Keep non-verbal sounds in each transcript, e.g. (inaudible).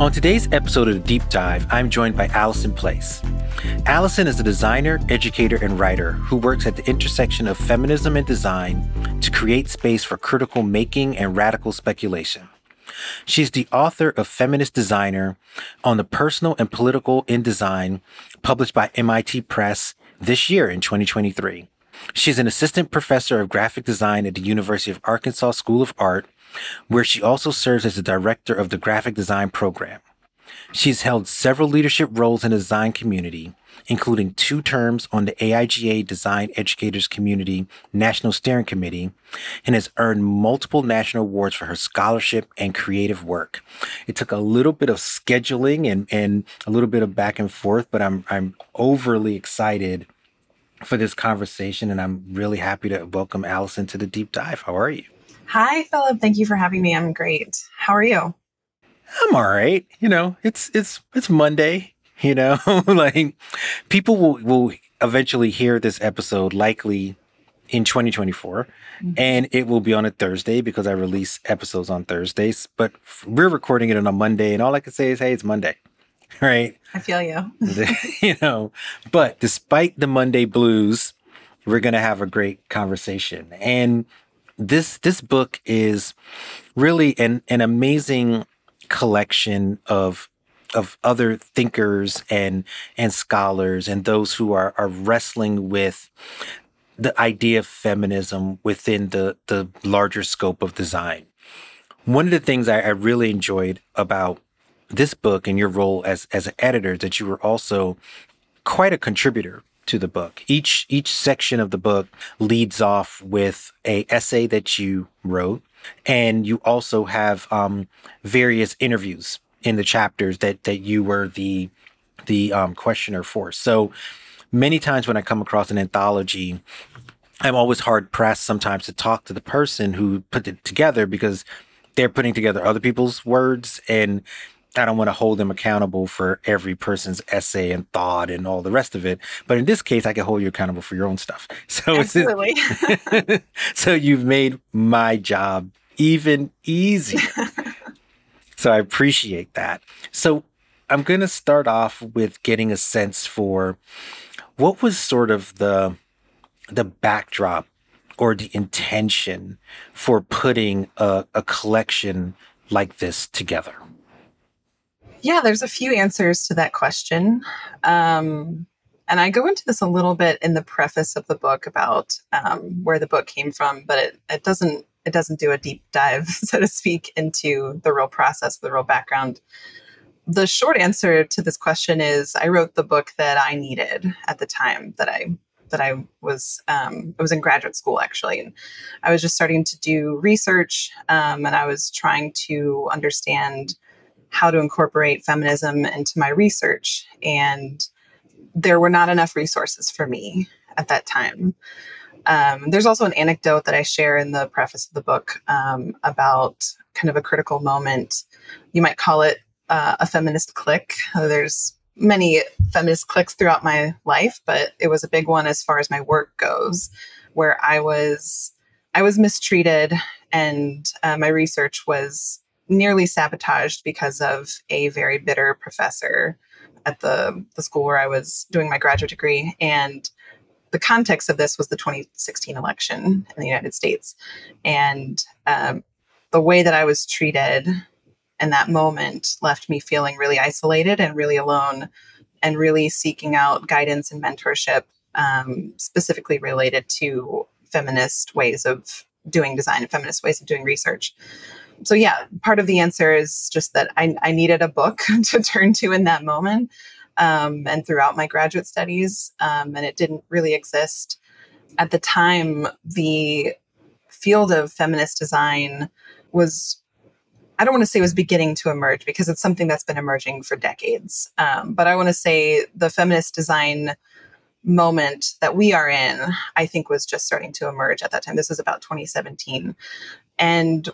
On today's episode of Deep Dive, I'm joined by Alison Place. Alison is a designer, educator, and writer who works at the intersection of feminism and design to create space for critical making and radical speculation. She's the author of Feminist Designer on the Personal and Political in Design, published by MIT Press this year in 2023. She's an assistant professor of graphic design at the University of Arkansas School of Art where she also serves as the director of the graphic design program. She's held several leadership roles in the design community, including two terms on the AIGA Design Educators Community National Steering Committee, and has earned multiple national awards for her scholarship and creative work. It took a little bit of scheduling and, and a little bit of back and forth, but I'm, I'm overly excited for this conversation, and I'm really happy to welcome Alison to the deep dive. How are you? Hi, Philip. Thank you for having me. I'm great. How are you? I'm all right. You know, it's it's it's Monday. You know, (laughs) like people will will eventually hear this episode likely in 2024 mm-hmm. and it will be on a Thursday because I release episodes on Thursdays but we're recording it on a Monday and all I can say is hey it's Monday (laughs) right I feel you (laughs) you know but despite the Monday blues we're going to have a great conversation and this this book is really an an amazing collection of of other thinkers and and scholars and those who are are wrestling with the idea of feminism within the the larger scope of design. One of the things I, I really enjoyed about this book and your role as as an editor that you were also quite a contributor to the book. Each each section of the book leads off with a essay that you wrote, and you also have um, various interviews in the chapters that that you were the the um, questioner for. So many times when I come across an anthology, I'm always hard pressed sometimes to talk to the person who put it together because they're putting together other people's words and I don't want to hold them accountable for every person's essay and thought and all the rest of it. But in this case, I can hold you accountable for your own stuff. (laughs) So Absolutely. (laughs) so you've made my job even easier. (laughs) so I appreciate that. So I'm going to start off with getting a sense for what was sort of the the backdrop or the intention for putting a, a collection like this together. Yeah, there's a few answers to that question. Um, and I go into this a little bit in the preface of the book about um, where the book came from, but it, it doesn't it doesn't do a deep dive, (laughs) so to speak, into the real process, the real background. The short answer to this question is I wrote the book that I needed at the time that I that I was um, I was in graduate school actually, and I was just starting to do research, um, and I was trying to understand how to incorporate feminism into my research. And there were not enough resources for me at that time. Um, there's also an anecdote that I share in the preface of the book um, about kind of a critical moment. You might call it uh, a feminist clique. There's many feminist cliques throughout my life, but it was a big one as far as my work goes, where I was I was mistreated, and uh, my research was nearly sabotaged because of a very bitter professor at the, the school where I was doing my graduate degree. And the context of this was the 2016 election in the United States. And um, the way that I was treated in that moment left me feeling really isolated and really alone and really seeking out guidance and mentorship um, specifically related to feminist ways of doing design and feminist ways of doing research so yeah, part of the answer is just that I, I needed a book (laughs) to turn to in that moment um, and throughout my graduate studies, um, and it didn't really exist at the time. The field of feminist design was I don't want to say was beginning to emerge because it's something that's been emerging for decades. Um, but I want to say the feminist design moment that we are in, I think, was just starting to emerge at that time. This was about 2017. And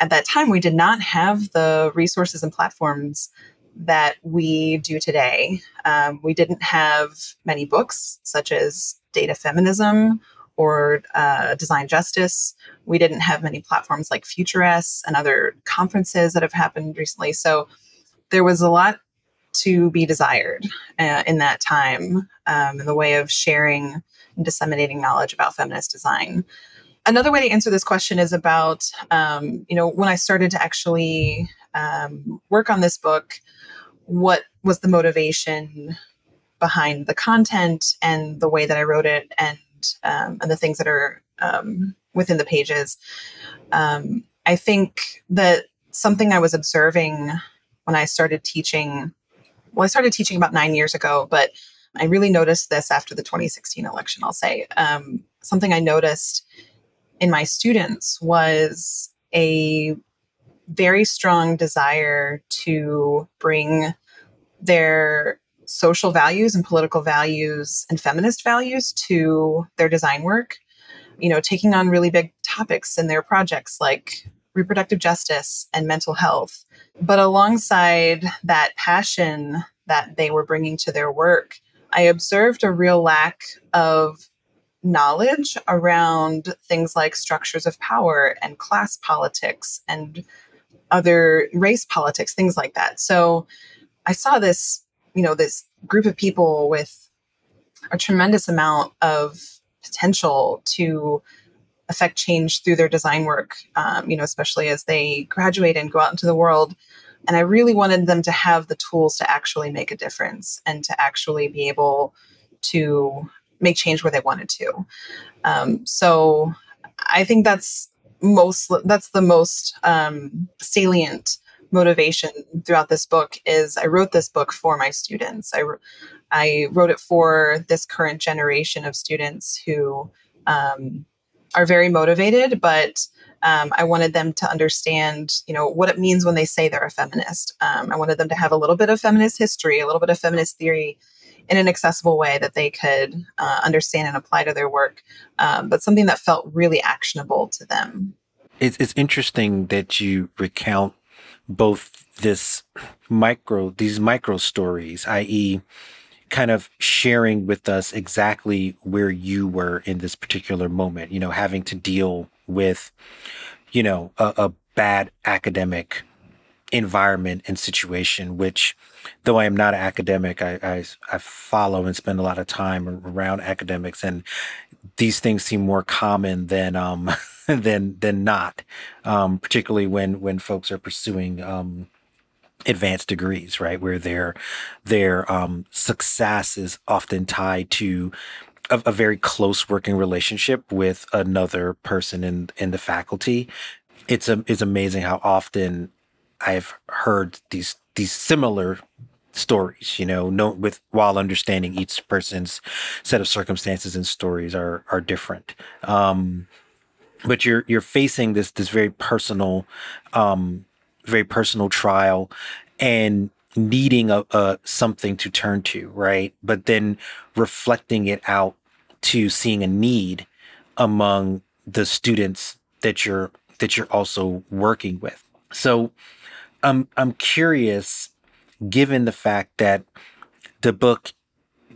at that time, we did not have the resources and platforms that we do today. Um, we didn't have many books such as Data Feminism or uh, Design Justice. We didn't have many platforms like Futuress and other conferences that have happened recently. So there was a lot to be desired uh, in that time um, in the way of sharing and disseminating knowledge about feminist design. Another way to answer this question is about, um, you know, when I started to actually um, work on this book, what was the motivation behind the content and the way that I wrote it and um, and the things that are um, within the pages. Um, I think that something I was observing when I started teaching, well, I started teaching about nine years ago, but I really noticed this after the 2016 election, I'll say. Um, something I noticed in my students was a very strong desire to bring their social values and political values and feminist values to their design work. You know taking on really big topics in their projects like reproductive justice and mental health. But alongside that passion that they were bringing to their work i observed a real lack of knowledge around things like structures of power and class politics and other race politics things like that. So i saw this you know this group of people with a tremendous amount of potential to affect change through their design work um, you know especially as they graduate and go out into the world. And i really wanted them to have the tools to actually make a difference and to actually be able to make change where they wanted to um, so i think that's most that's the most um, salient motivation throughout this book is I wrote this book for my students. I, I wrote it for this current generation of students who um, are very motivated, but um, I wanted them to understand, you know, what it means when they say they're a feminist. Um, I wanted them to have a little bit of feminist history, a little bit of feminist theory in an accessible way that they could uh, understand and apply to their work, um, but something that felt really actionable to them. It's, it's interesting that you recount both this micro, these micro stories, i.e., kind of sharing with us exactly where you were in this particular moment, you know, having to deal with, you know, a, a bad academic environment and situation, which though I am not an academic, I, I, I, follow and spend a lot of time around academics and these things seem more common than, um, (laughs) than than not, um, particularly when when folks are pursuing um, advanced degrees, right? Where their their um, success is often tied to a, a, very close working relationship with another person in in the faculty. It's a, it's amazing how often I've heard these these similar stories you know no with while understanding each person's set of circumstances and stories are are different. Um but you're you're facing this this very personal um very personal trial and needing a, a something to turn to right? But then reflecting it out to seeing a need among the students that you're that you're also working with. So i'm i'm curious given the fact that the book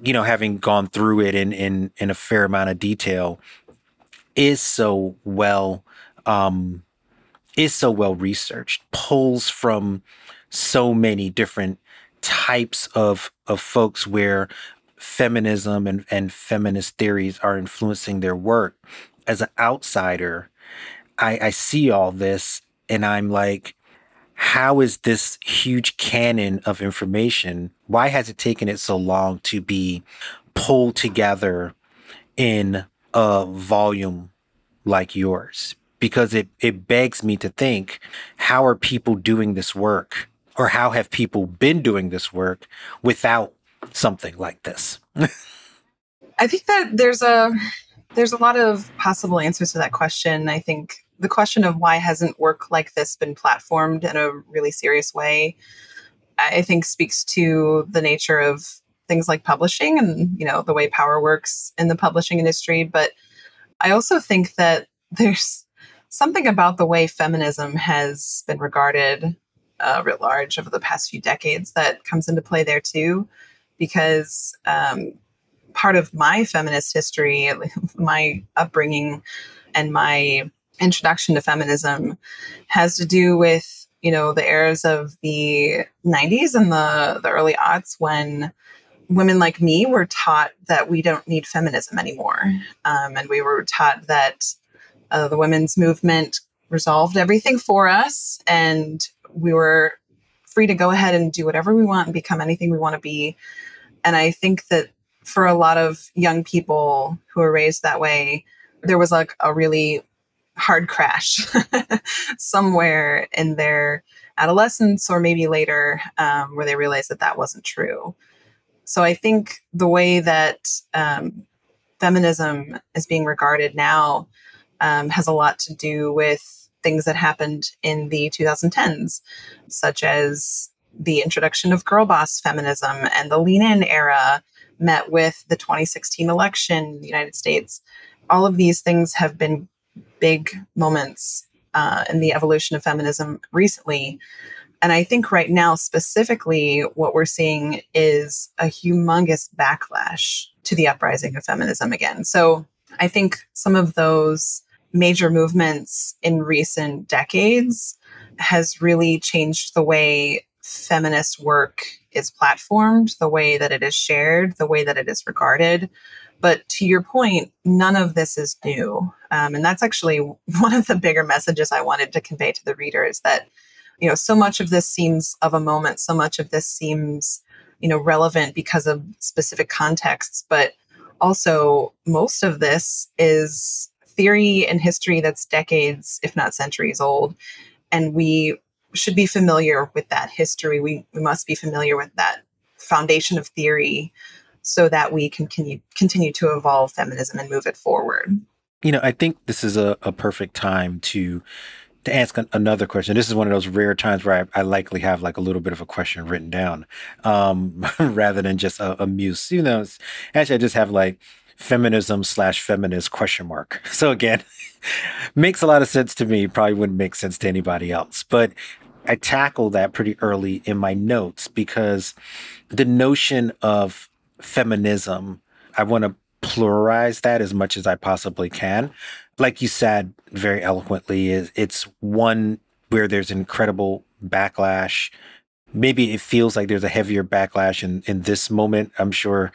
you know having gone through it in in in a fair amount of detail is so well um, is so well researched, pulls from so many different types of of folks where feminism and, and feminist theories are influencing their work. As an outsider, I, I see all this and I'm like, how is this huge canon of information? Why has it taken it so long to be pulled together in a volume like yours? Because it, it begs me to think how are people doing this work? Or how have people been doing this work without something like this? (laughs) I think that there's a there's a lot of possible answers to that question. I think the question of why hasn't work like this been platformed in a really serious way, I think speaks to the nature of things like publishing and you know the way power works in the publishing industry. But I also think that (laughs) there's something about the way feminism has been regarded uh, writ large over the past few decades that comes into play there too, because um, part of my feminist history, (laughs) my upbringing, and my introduction to feminism has to do with you know the eras of the 90s and the the early aughts when women like me were taught that we don't need feminism anymore. Um, and we were taught that uh, the women's movement resolved everything for us and we were free to go ahead and do whatever we want and become anything we want to be. And i think that for a lot of young people who were raised that way there was like a really hard crash (laughs) somewhere in their adolescence or maybe later um, where they realized that that wasn't true. So I think the way that um, feminism is being regarded now um, has a lot to do with things that happened in the 2010s, such as the introduction of girl boss feminism and the lean in era met with the 2016 election in the United States. All of these things have been big moments uh, in the evolution of feminism recently. And I think right now, specifically, what we're seeing is a humongous backlash to the uprising of feminism again. So I think some of those major movements in recent decades has really changed the way feminist work is platformed, the way that it is shared, the way that it is regarded. But to your point, none of this is new. Um, and that's actually (laughs) one of the bigger messages I wanted to convey to the reader is that, you know, so much of this seems of a moment, so much of this seems, you know, relevant because of specific contexts, but also most of this is theory and history that's decades, if not centuries old. And we should be familiar with that history. We, we must be familiar with that foundation of theory so that we can continue, continue to evolve feminism and move it forward. You know, I think this is a, a perfect time to to ask an, another question. This is one of those rare times where I, I, likely have like a little bit of a question written down, um, (laughs) rather than just a, a muse. You know, actually, I just have like feminism slash feminist question mark. (laughs) So again, (laughs) makes a lot of sense to me. Probably wouldn't make sense to anybody else, but I tackle that pretty early in my notes because the notion of feminism, I want to pluralize that as much as I possibly can. Like you said very eloquently, is it's one where there's incredible backlash. Maybe it feels like there's a heavier backlash in, in this moment. I'm sure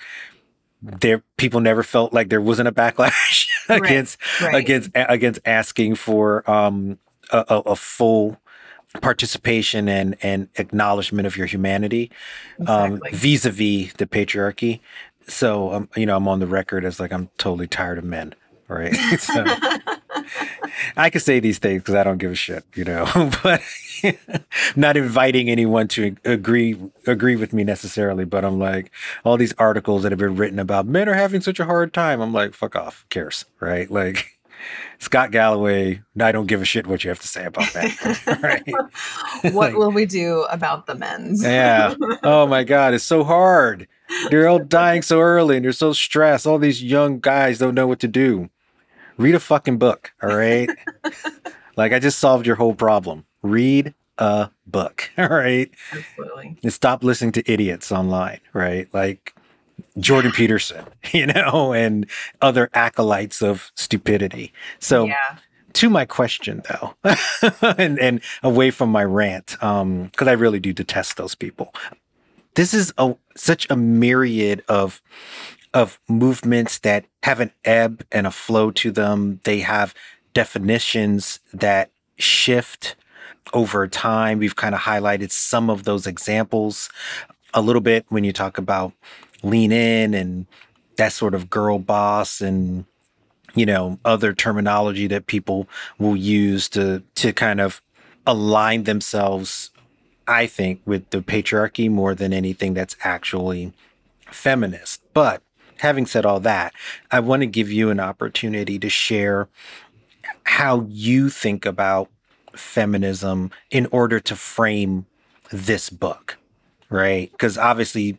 there people never felt like there wasn't a backlash (laughs) right, against right. against against asking for um, a, a, full participation and and acknowledgement of your humanity um, exactly. um, vis-a-vis the patriarchy so um, you know i'm on the record as like i'm totally tired of men right (laughs) so i can say these things because i don't give a shit you know (laughs) but (laughs) not inviting anyone to agree agree with me necessarily but i'm like all these articles that have been written about men are having such a hard time i'm like fuck off cares right like (laughs) Scott Galloway, I don't give a shit what you have to say about that. right? what will we do about the men's? yeah. Oh my God, it's so hard. They're all dying so early and they're so stressed. All these young guys don't know what to do. Read a fucking book, all right? (laughs) like I just solved your whole problem. Read a book, (laughs) all right? Absolutely. And stop listening to idiots online, right? Like Jordan (laughs) Peterson, you know, and other acolytes of stupidity. So, yeah. to my question though, and, and away from my rant, because um, I really do detest those people. This is a such a myriad of of movements that have an ebb and a flow to them. They have definitions that shift over time. We've kind of highlighted some of those examples a little bit when you talk about lean in and that sort of girl boss and you know other terminology that people will use to to kind of align themselves i think with the patriarchy more than anything that's actually feminist but having said all that i want to give you an opportunity to share how you think about feminism in order to frame this book, right? Because obviously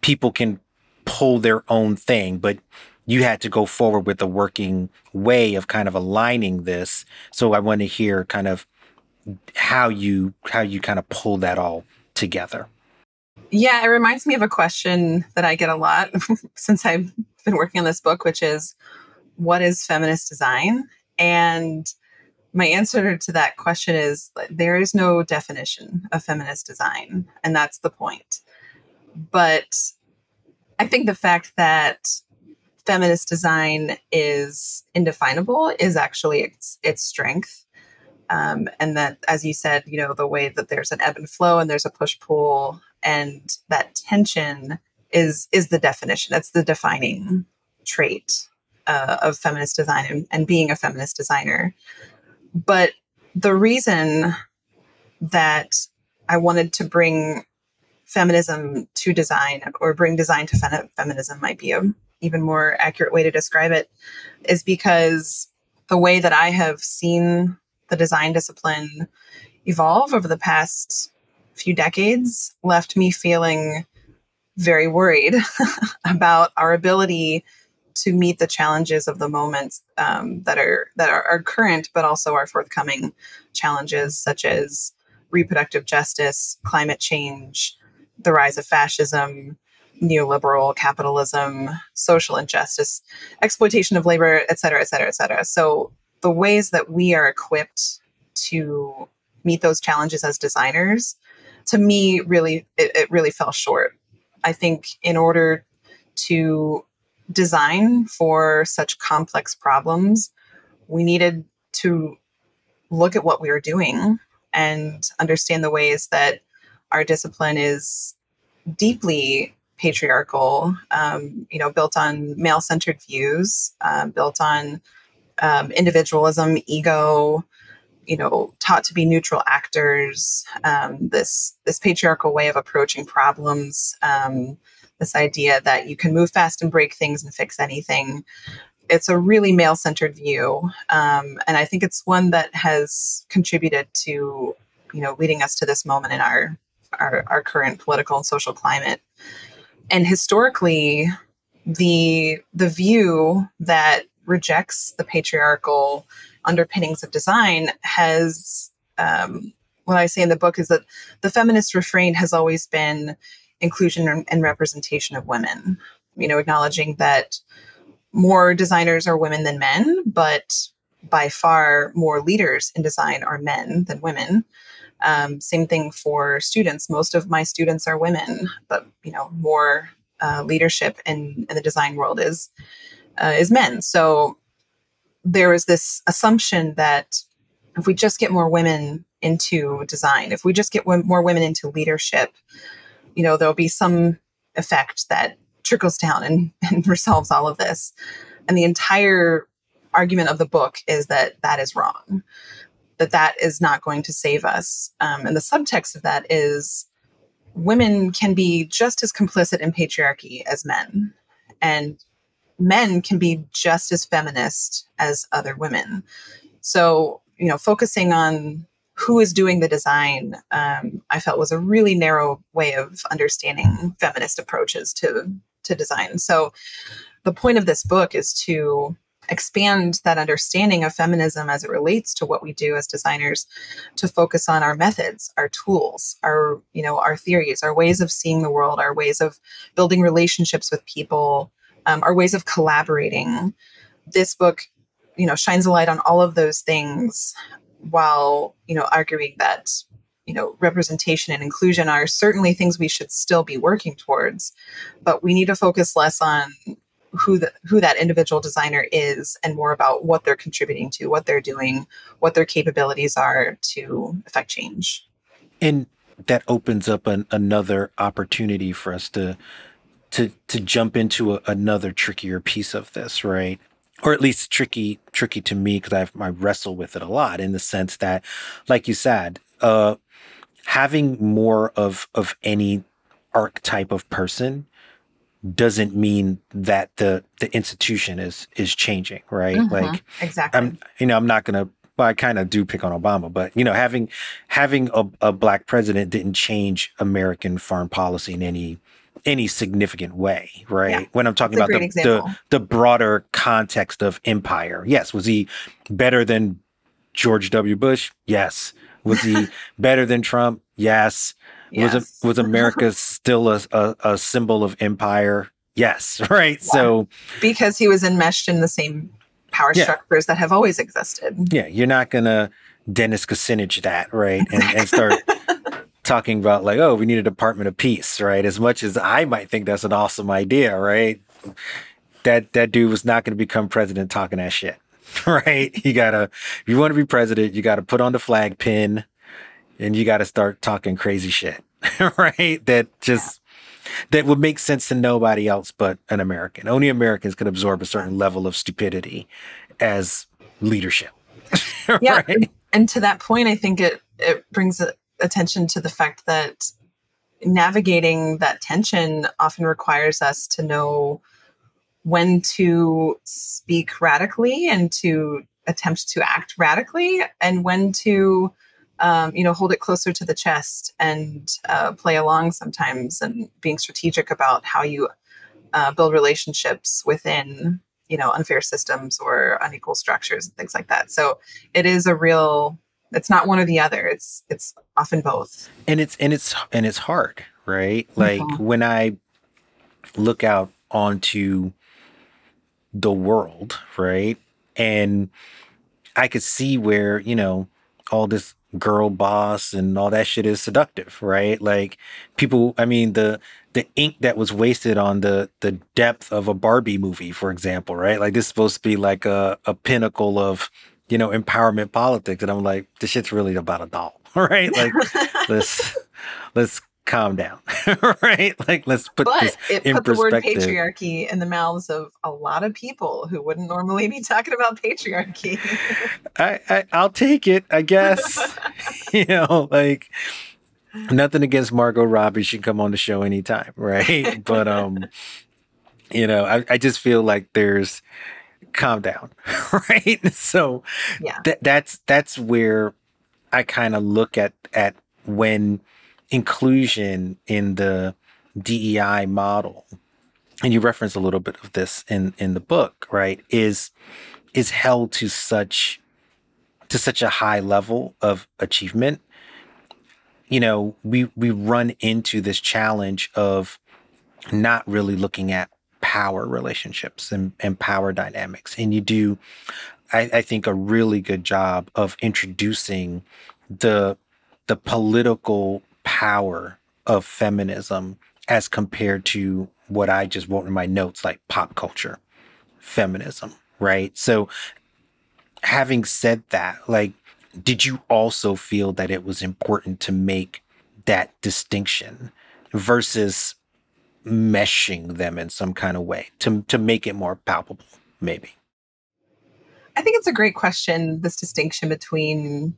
people can pull their own thing, but you had to go forward with a working way of kind of aligning this. So I want to hear kind of how you how you kind of pull that all together. Yeah, it reminds me of a question that I get a lot (laughs) since I've been working on this book, which is what is feminist design? And my answer to that question is there is no definition of feminist design, and that's the point. But I think the fact that feminist design is indefinable is actually its its strength. Um, and that, as you said, you know, the way that there's an ebb and flow and there's a push pull, and that tension is is the definition. That's the defining trait uh, of feminist design and, and being a feminist designer. But the reason that I wanted to bring feminism to design or bring design to fem- feminism might be a even more accurate way to describe it is because the way that I have seen the design discipline evolve over the past few decades left me feeling very worried (laughs) about our ability to meet the challenges of the moments um, that are that are, are current, but also our forthcoming challenges, such as reproductive justice, climate change, the rise of fascism, neoliberal capitalism, social injustice, exploitation of labor, et cetera, et cetera, et cetera. So the ways that we are equipped to meet those challenges as designers, to me, really, it, it really fell short. I think in order to design for such complex problems, we needed to look at what we were doing and understand the ways that our discipline is deeply patriarchal, um, you know, built on male centered views, uh, built on um, individualism, ego, you know, taught to be neutral actors, um, this, this patriarchal way of approaching problems, um, this idea that you can move fast and break things and fix anything. It's a really male centered view. Um, and I think it's one that has contributed to, you know, leading us to this moment in our, our, our current political and social climate. And historically, the the view that rejects the patriarchal underpinnings of design has um, what I say in the book is that the feminist refrain has always been inclusion and representation of women. You know, acknowledging that more designers are women than men, but by far more leaders in design are men than women. Um, same thing for students. Most of my students are women, but you know, more uh, leadership in, in the design world is uh, is men. So there is this assumption that if we just get more women into design, if we just get w- more women into leadership, you know, there'll be some effect that trickles down and, (laughs) and resolves all of this. And the entire argument of the book is that that is wrong, that that is not going to save us. Um, and the subtext of that is women can be just as complicit in patriarchy as men. And men can be just as feminist as other women. So, you know, focusing on who is doing the design, um, I felt was a really narrow way of understanding feminist approaches to to design. So, the point of this book is to expand that understanding of feminism as it relates to what we do as designers to focus on our methods our tools our you know our theories our ways of seeing the world our ways of building relationships with people um, our ways of collaborating. This book you know shines a light on all of those things while you know arguing that you know representation and inclusion are certainly things we should still be working towards but we need to focus less on who the, who that individual designer is and more about what they're contributing to what they're doing what their capabilities are to affect change. And that opens up an, another opportunity for us to to to jump into a, another trickier piece of this right or at least tricky tricky to me because I I wrestle with it a lot in the sense that like you said uh having more of of any archetype of person doesn't mean that the the institution is is changing, right? Mhm. Like exactly. I'm you know, I'm not gonna well, I kind of do pick on Obama, but you know, having having a, a black president didn't change American foreign policy in any any significant way, right? Yeah. When I'm talking about the, the the broader context of empire. Yes, was he better than George W. Bush? Yes. Was he (laughs) better than Trump? Yes. yes. Was was America (laughs) still a, a, a symbol of empire? Yes, (laughs) right. So because he was enmeshed in the same power Yeah. structures that have always existed. yeah, you're not gonna Dennis Kucinich that, right? And, and start talking about like, oh, we need a Department of Peace, right? As much as I might think that's an awesome idea, right? That that dude was not gonna become president talking that shit. (laughs) Right? You gotta if you want to be president, you gotta put on the flag pin and you gotta start talking crazy shit. (laughs) right? That just that would make sense to nobody else but an American. Only Americans can absorb a certain level of stupidity as leadership. (laughs) Yeah. right? And to that point, I think it it brings a- attention to the fact that navigating that tension often requires us to know when to speak radically and to attempt to act radically, and when to um, you know hold it closer to the chest and uh, play along sometimes, and being strategic about how you uh, build relationships within you know unfair systems or unequal structures and things like that. So it is a real it's not one or the other. It's it's often both. And it's and it's and it's hard right? Like Mhm. when i look out onto the world right? And i could see where you know all this girl boss and all that shit is seductive right? Like people i mean the the ink that was wasted on the the depth of a barbie movie for example right? Like this is supposed to be like a, a pinnacle of you know empowerment politics and i'm like this shit's really about a doll (laughs) right? Like let's (laughs) let's calm down (laughs) right? Like let's put but this it in put the word patriarchy in the mouths of a lot of people who wouldn't normally be talking about patriarchy. I, I i'll take it i guess. You know like nothing against margot robbie she can come on the show anytime right? But um you know i, I just feel like there's calm down (laughs) right so yeah that that's that's where I kind of look at at when inclusion in the DEI model, and you reference a little bit of this in in the book, right? Is is held to such to such a high level of achievement. You know, we we run into this challenge of not really looking at power relationships and, and power dynamics. And you do I, I think a really good job of introducing the the political power of feminism as compared to what I just wrote in my notes, like pop culture feminism, right? So, having said that, like, did you also feel that it was important to make that distinction versus meshing them in some kind of way to to make it more palpable, maybe? i think it's a great question this distinction between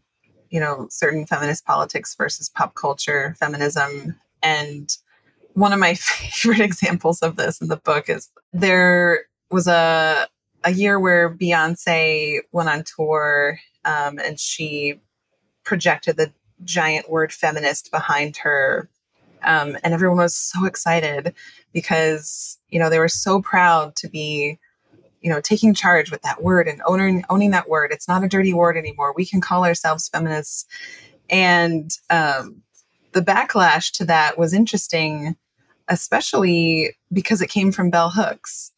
you know certain feminist politics versus pop culture feminism and one of my (laughs) favorite examples of this in the book is there was a a year where Beyonce went on tour um, and she projected the giant word feminist behind her. Um, and everyone was so excited because, you know, they were so proud to be, you know, taking charge with that word and owning, owning that word. It's not a dirty word anymore. We can call ourselves feminists. And um, the backlash to that was interesting, especially because it came from Bell Hooks.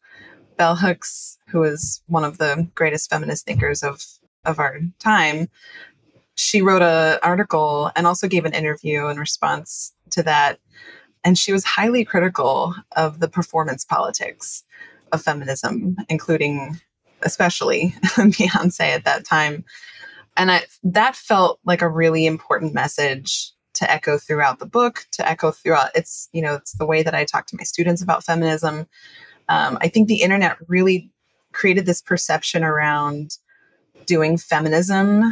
Bell Hooks, who is one of the greatest feminist thinkers of of our time, she wrote an article and also gave an interview in response to that, and she was highly critical of the performance politics of feminism, including especially (laughs) Beyonce at that time. And I, that felt like a really important message to echo throughout the book, to echo throughout. It's you know it's the way that I talk to my students about feminism um, I think the internet really created this perception around doing feminism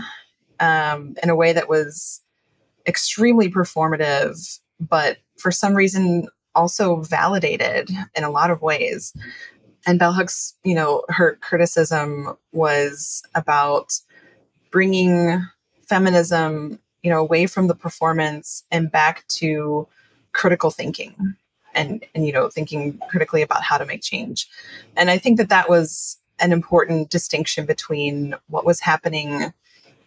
um, in a way that was extremely performative, but for some reason also validated in a lot of ways. And Bell Hooks, you know, her criticism was about bringing feminism, you know, away from the performance and back to critical thinking and and you know thinking critically about how to make change and i think that that was an important distinction between what was happening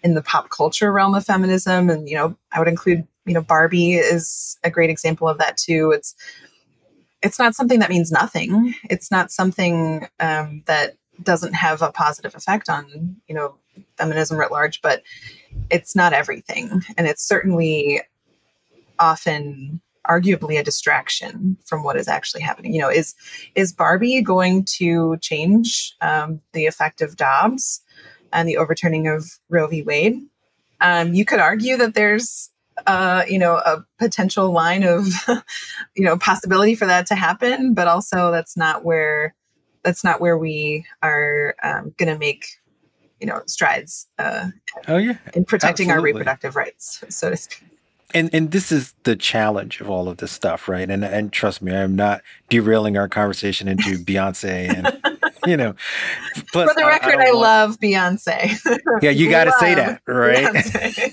in the pop culture realm of feminism and you know i would include you know barbie is a great example of that too it's it's not something that means nothing it's not something um, that doesn't have a positive effect on you know feminism writ large but it's not everything and it's certainly often arguably a distraction from what is actually happening. You know, is is Barbie going to change um, the effect of Dobbs and the overturning of Roe v. Wade? Um, you could argue that there's uh, you know a potential line of (laughs) you know possibility for that to happen, but also that's not where that's not where we are um, going to make you know strides. Uh, oh yeah, in protecting Absolutely. our reproductive rights, so to speak and and this is the challenge of all of this stuff, right? And and trust me, I'm not derailing our conversation into (laughs) Beyonce and you know. Plus, For the record, I, I, I love Beyonce. Yeah, you (laughs) got to say that, right?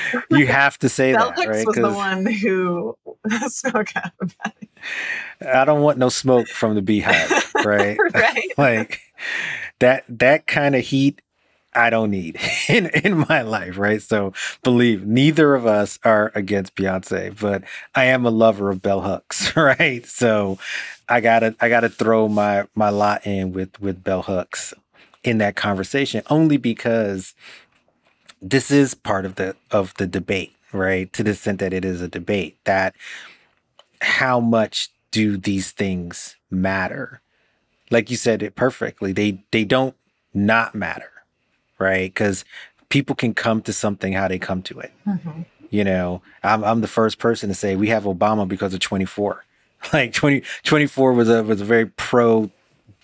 (laughs) you have to say Bell that, right? was the one who spoke out about it. I don't want no smoke from the BeyHive, (laughs) right? right. (laughs) like that that kind of heat I don't need in, in my life, right? So believe neither of us are against Beyonce, but I am a lover of Bell Hooks, right? So I gotta I gotta throw my my lot in with with Bell Hooks in that conversation only because this is part of the of the debate, right? To the extent that it is a debate that how much do these things matter? Like you said it perfectly. They they don't not matter right? Because people can come to something how they come to it. Mm-hmm. You know, I'm I'm the first person to say we have Obama because of 24. (laughs) Like 20, 24 was a was a very pro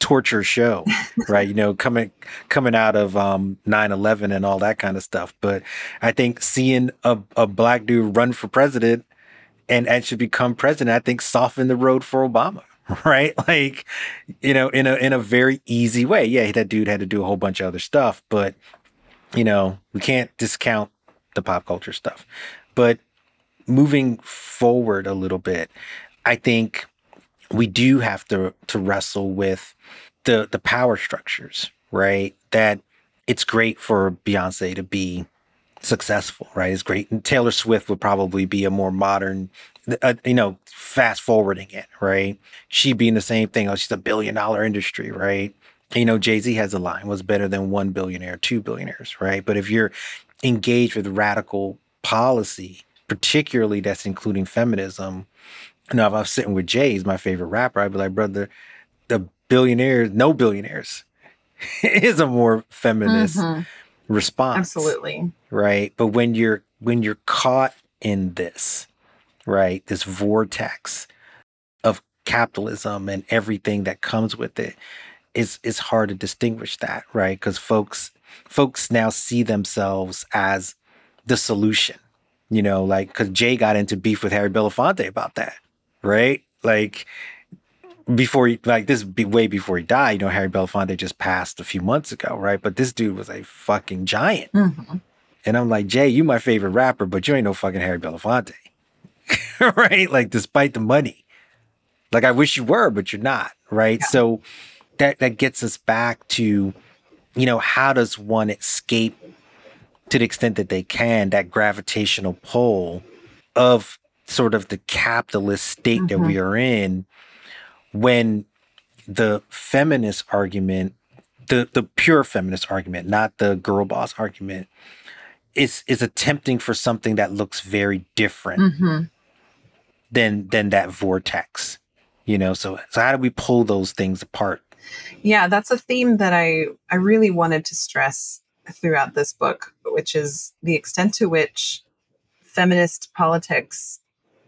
torture show, (laughs) right? You know, coming coming out of um 9/11 and all that kind of stuff. But I think seeing a, a black dude run for president and actually become president, I think softened the road for Obama. (laughs) Right. Like, you know, in a in a very easy way. Yeah, that dude had to do a whole bunch of other stuff, but you know, we can't discount the pop culture stuff. But moving forward a little bit, I think we do have to to wrestle with the the power structures, right? That it's great for Beyonce to be successful, right? It's great. And Taylor Swift would probably be a more modern, uh, you know, fast forwarding it, right? She being the same thing. Oh, she's a billion dollar industry, right? you know, Jay Z has a line was better than one billionaire, two billionaires, right? But if you're engaged with radical policy, particularly that's including feminism, you know, if I was sitting with Jay, he's my favorite rapper, I'd be like, brother, the billionaires, no billionaires (laughs) is a more feminist mm-hmm. response. Absolutely. Right. But when you're when you're caught in this, right, this vortex of capitalism and everything that comes with it, it's it's hard to distinguish that, right? Because folks folks now see themselves as the solution. You know, like because Jay got into beef with Harry Belafonte about that, right? Like before he like this be way before he died. You know, Harry Belafonte just passed a few months ago, right? But this dude was a fucking giant. Mm-hmm. And I'm like, Jay, you my favorite rapper, but you ain't no fucking Harry Belafonte. (laughs) right? Like, despite the money. Like, I wish you were, but you're not. Right. Yeah. So that that gets us back to you know how does one escape to the extent that they can that gravitational pull of sort of the capitalist state mm-hmm. that we are in when the feminist argument the the pure feminist argument not the girl boss argument is is attempting for something that looks very different mm-hmm. than than that vortex you know? So so how do we pull those things apart? Yeah, that's a theme that I I really wanted to stress throughout this book, which is the extent to which feminist politics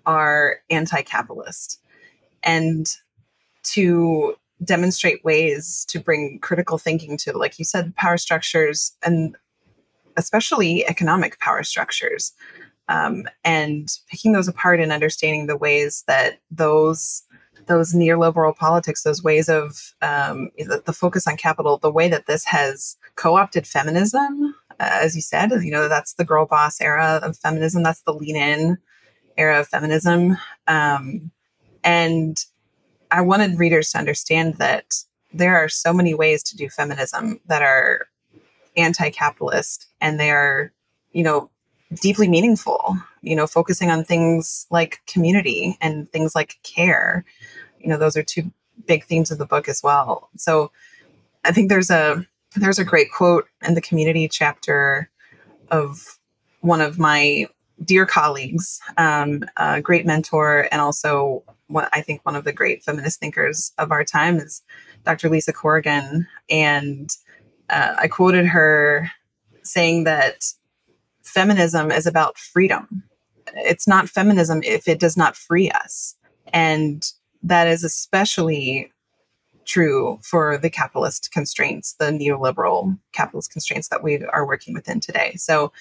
are anti-capitalist. And to demonstrate ways to bring critical thinking to like you said power structures and especially economic power structures um, and picking those apart and understanding the ways that those those neoliberal politics, those ways of um, the, the, focus on capital, the way that this has co-opted feminism, uh, as you said, you know, that's the girl boss era of feminism. That's the lean in era of feminism. Um, and I wanted readers to understand that there are so many ways to do feminism that are anti-capitalist and they are, you know, deeply meaningful, you know, focusing on things like community and things like care. You know, those are two big themes of the book as well. So I think there's a there's a great quote in the community chapter of one of my dear colleagues, um, a great mentor, and also what I think one of the great feminist thinkers of our time is Dr. Lisa Corrigan. And uh, I quoted her saying that feminism is about freedom. It's not feminism if it does not free us. And that is especially true for the capitalist constraints, the neoliberal capitalist constraints that we are working within today. So,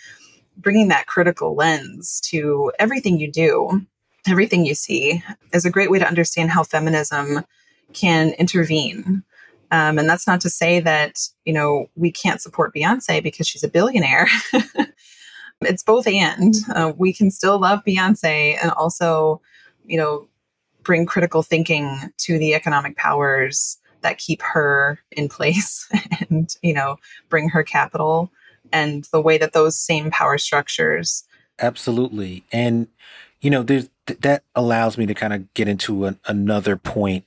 bringing that critical lens to everything you do, everything you see, is a great way to understand how feminism can intervene. Um, and that's not to say that, you know, we can't support Beyonce because she's a billionaire. (laughs) it's both and. Uh, we can still love Beyonce and also, you know, bring critical thinking to the economic powers that keep her in place (laughs) and, you know, bring her capital and the way that those same power structures. Absolutely. And, you know, there's that allows me to kind of get into an, another point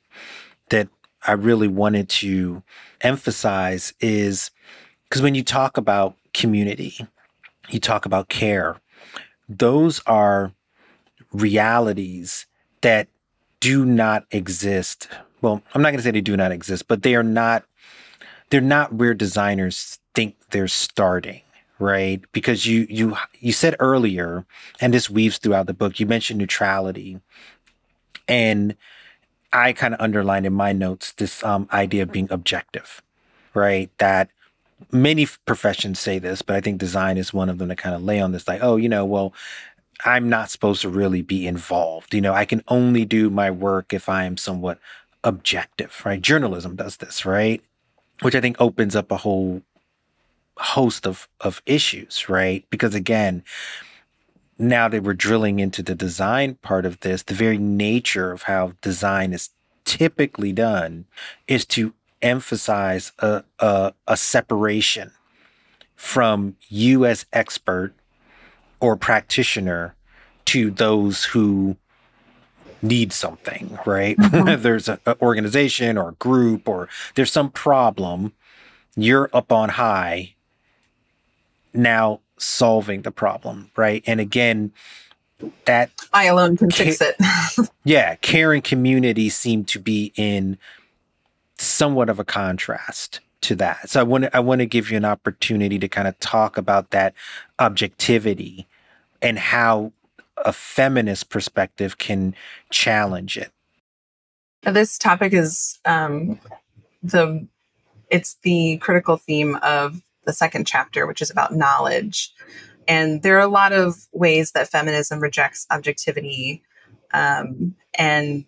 that I really wanted to emphasize is because when you talk about community, you talk about care, those are realities that do not exist. Well, I'm not going to say they do not exist, but they are not they're not where designers think they're starting, right? Because you you you said earlier and this weaves throughout the book, you mentioned neutrality. And I kind of underlined in my notes this um, idea of being objective, right? That many professions say this, but I think design is one of them to kind of lay on this, like, oh, you know, well, I'm not supposed to really be involved. You know, I can only do my work if I am somewhat objective, right? Journalism does this, right? Which I think opens up a whole host of of issues, right? Because again, now that we're drilling into the design part of this, the very nature of how design is typically done is to emphasize a, a, a separation from you as expert or practitioner to those who need something, right? (laughs) Mm-hmm. there's an organization or a group or there's some problem, you're up on high now solving the problem, right? And again, that I alone can ca- fix it. (laughs) yeah, care and community seem to be in somewhat of a contrast to that. So I want to I want to give you an opportunity to kind of talk about that objectivity and how a feminist perspective can challenge it. This topic is um, the it's the critical theme of the second chapter, which is about knowledge. And there are a lot of ways that feminism rejects objectivity. Um, and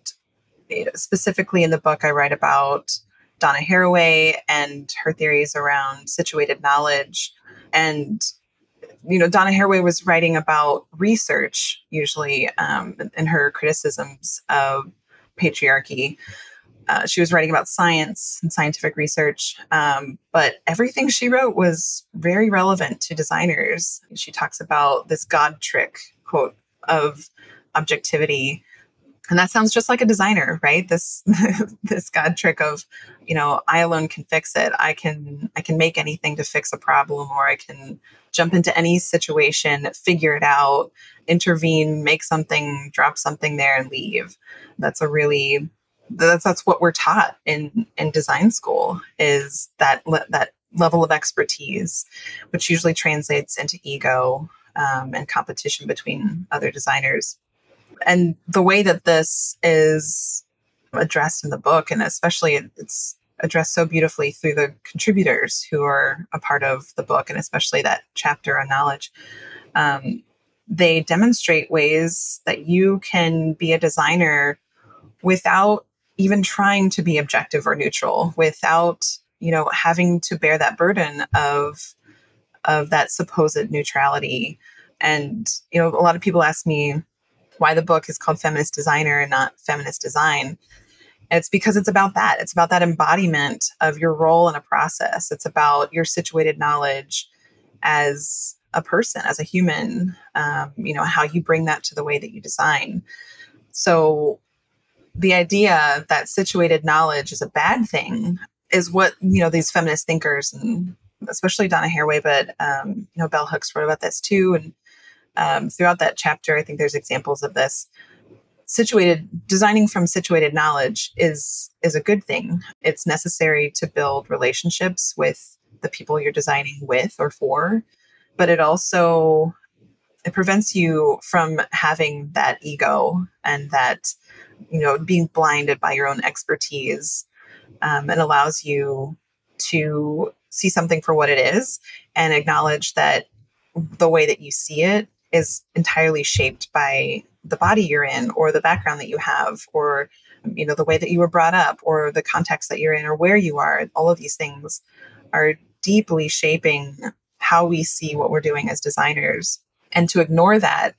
specifically in the book, I write about Donna Haraway and her theories around situated knowledge. And, you know, Donna Haraway was writing about research usually um, in her criticisms of patriarchy. Uh, she was writing about science and scientific research, um, but everything she wrote was very relevant to designers. She talks about this God trick quote of objectivity. And that sounds just like a designer right? This (laughs) this god trick of you know i alone can fix it. I can i can make anything to fix a problem or i can jump into any situation figure it out intervene make something drop something there and leave. That's a really that's that's what we're taught in in design school is that that level of expertise which usually translates into ego um, and competition between other designers and the way that this is addressed in the book, and especially it's addressed so beautifully through the contributors who are a part of the book, and especially that chapter on knowledge. Um, they demonstrate ways that you can be a designer without even trying to be objective or neutral, without you know having to bear that burden of of that supposed neutrality. And you know, a lot of people ask me why the book is called Feminist Designer and not Feminist Design. It's because it's about that. It's about that embodiment of your role in a process. It's about your situated knowledge as a person, as a human, um, you know, how you bring that to the way that you design. So the idea that situated knowledge is a bad thing is what, you know, these feminist thinkers and especially Donna Haraway, but, um, you know, Bell Hooks wrote about this too. And um, throughout that chapter, I think there's examples of this situated designing from situated knowledge is is a good thing it's necessary to build relationships with the people you're designing with or for but it also it prevents you from having that ego and that you know being blinded by your own expertise um, and allows you to see something for what it is and acknowledge that the way that you see it is entirely shaped by the body you're in or the background that you have or you know the way that you were brought up or the context that you're in or where you are. All of these things are deeply shaping how we see what we're doing as designers. And to ignore that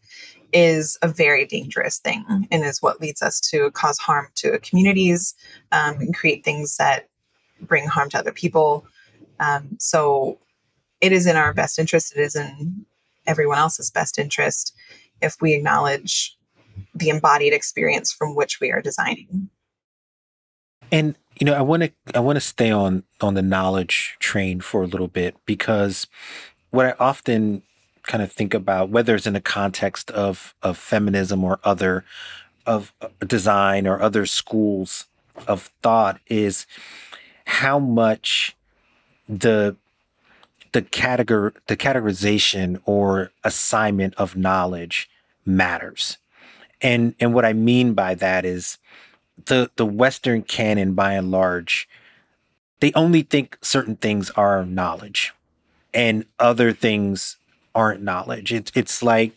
is a very dangerous thing and is what leads us to cause harm to communities um, and create things that bring harm to other people um, so it is in our best interest it is in everyone else's best interest if we acknowledge the embodied experience from which we are designing. And you know, I want to I want to stay on on the knowledge train for a little bit because what I often kind of think about, whether it's in the context of of feminism or other of uh, design or other schools of thought, is how much the the categor the categorization or assignment of knowledge matters. And and what I mean by that is the the Western canon by and large, they only think certain things are knowledge and other things aren't knowledge. It's it's like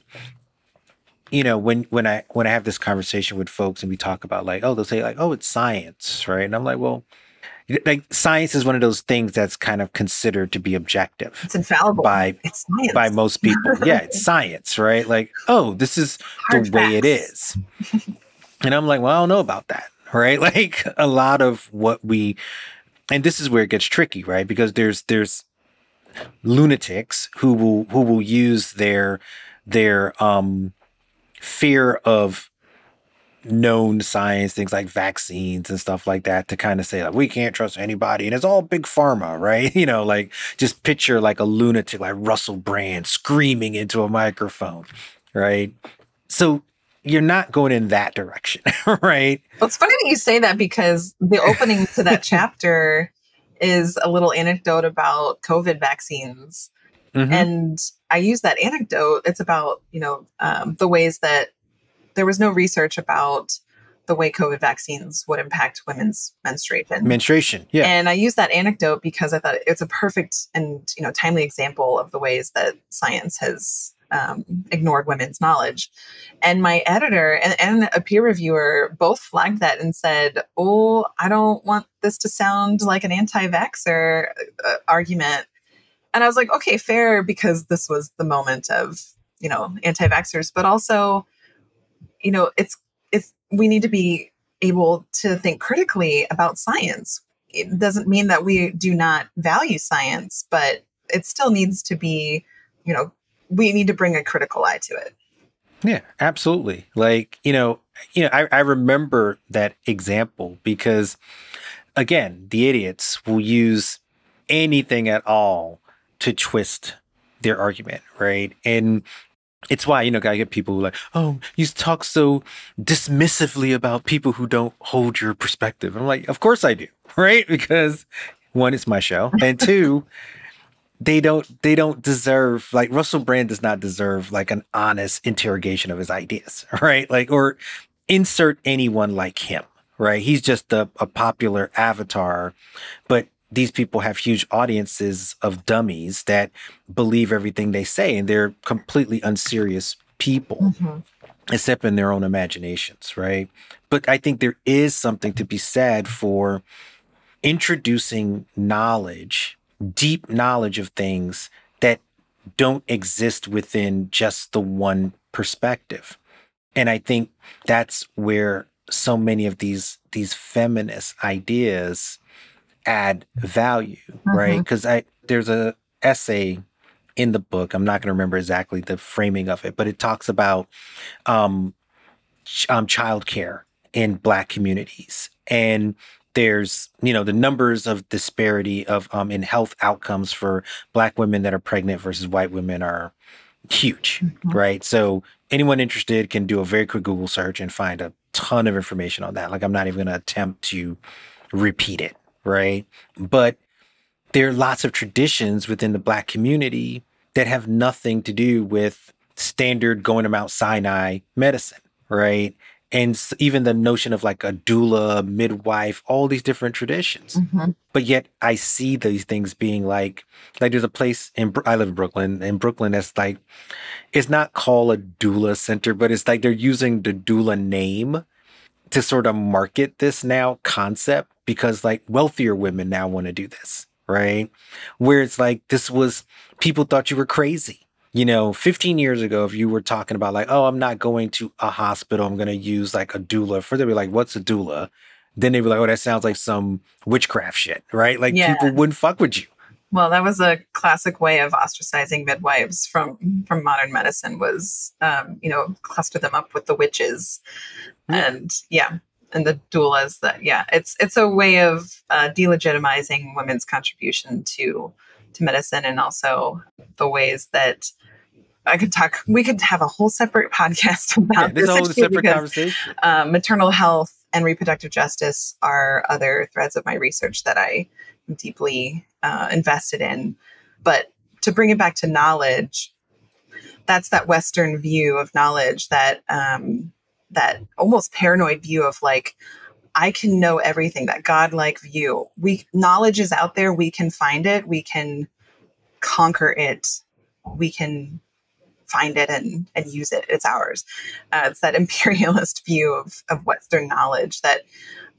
you know when when I when I have this conversation with folks and we talk about like oh they'll say like oh it's science right and I'm like well like science is one of those things that's kind of considered to be objective. It's infallible by it's by most people. (laughs) yeah, it's science, right? Like, oh, this is Hard the facts. way it is. and I'm like, well, I don't know about that, right? (laughs) Like a lot of what we and this is where it gets tricky, right? Because there's there's lunatics who will who will use their their um fear of known science, things like vaccines and stuff like that, to kind of say like we can't trust anybody, and it's all big pharma, (laughs) right? You know, like just picture like a lunatic like Russell Brand screaming into a microphone, right? So you're not going in that direction, (laughs) right? Well, it's funny that you say that because the opening to that (laughs) chapter is a little anecdote about COVID vaccines. Mm-hmm. And I use that anecdote. It's about, you know, um, the ways that there was no research about the way COVID vaccines would impact women's menstruation. Menstruation, yeah. And I use that anecdote because I thought it's a perfect and you know timely example of the ways that science has um, ignored women's knowledge. And my editor and, and, a peer reviewer both flagged that and said, "Oh, I don't want this to sound like an anti-vaxxer uh, argument." And I was like, "Okay, fair," because this was the moment of you know anti-vaxxers, but also you know, it's it's we need to be able to think critically about science. It doesn't mean that we do not value science, but it still needs to be, you know, we need to bring a critical eye to it. Yeah, absolutely. Like, you know, you know, I, I remember that example because again, the idiots will use anything at all to twist their argument, right? And it's why you know I get people who like, oh, you talk so dismissively about people who don't hold your perspective. I'm like, of course I do, (laughs) right? Because one, it's my show, and two, they don't they don't deserve like Russell Brand does not deserve like an honest interrogation of his ideas, (laughs) right? Like or insert anyone like him, right? He's just a, a popular avatar, but these people have huge audiences of dummies that believe everything they say and they're completely unserious people mm-hmm. except in their own imaginations, right? But I think there is something to be said for introducing knowledge, deep knowledge of things that don't exist within just the one perspective. And I think that's where so many of these these feminist ideas add value, mm-hmm. right? Because I there's a essay in the book. I'm not going to remember exactly the framing of it, but it talks about um, ch- um childcare in Black communities and there's you know the numbers of disparity of um in health outcomes for black women that are pregnant versus white women are huge mm-hmm. right? So anyone interested can do a very quick google search and find a ton of information on that. Like i'm not even going to attempt to repeat it right? But there are lots of traditions within the black community that have nothing to do with standard going to mount sinai medicine right and even the notion of like a doula, midwife, all these different traditions. Mm-hmm. But yet I see these things being like, like there's a place in, I live in Brooklyn, in Brooklyn that's like, it's not called a doula center, but it's like they're using the doula name to sort of market this now concept because like wealthier women now want to do this, right? Where it's like, this was, people thought you were crazy you know, 15 years ago, if you were talking about like, oh, I'm not going to a hospital, I'm going to use like a doula, for they'd be like, what's a doula? Then they'd be like, oh, that sounds like some witchcraft shit, right? Like yeah. people wouldn't fuck with you. Well, that was a classic way of ostracizing midwives from from modern medicine was, um, you know, cluster them up with the witches, and yeah, and the doulas. That yeah, it's it's a way of uh, delegitimizing women's contribution to to medicine and also the ways that I could talk. We could have a whole separate (laughs) podcast about yeah, this. Whole separate because, conversation. Um, maternal health and reproductive justice are other threads of my research that I am deeply uh, invested in. But to bring it back to knowledge, that's that Western view of knowledge that um, that almost paranoid view of like I can know everything, that godlike view. We knowledge is out there, we can find it, we can conquer it, we can find it and, and use it. It's ours. Uh, it's that (laughs) imperialist view of, of Western knowledge that,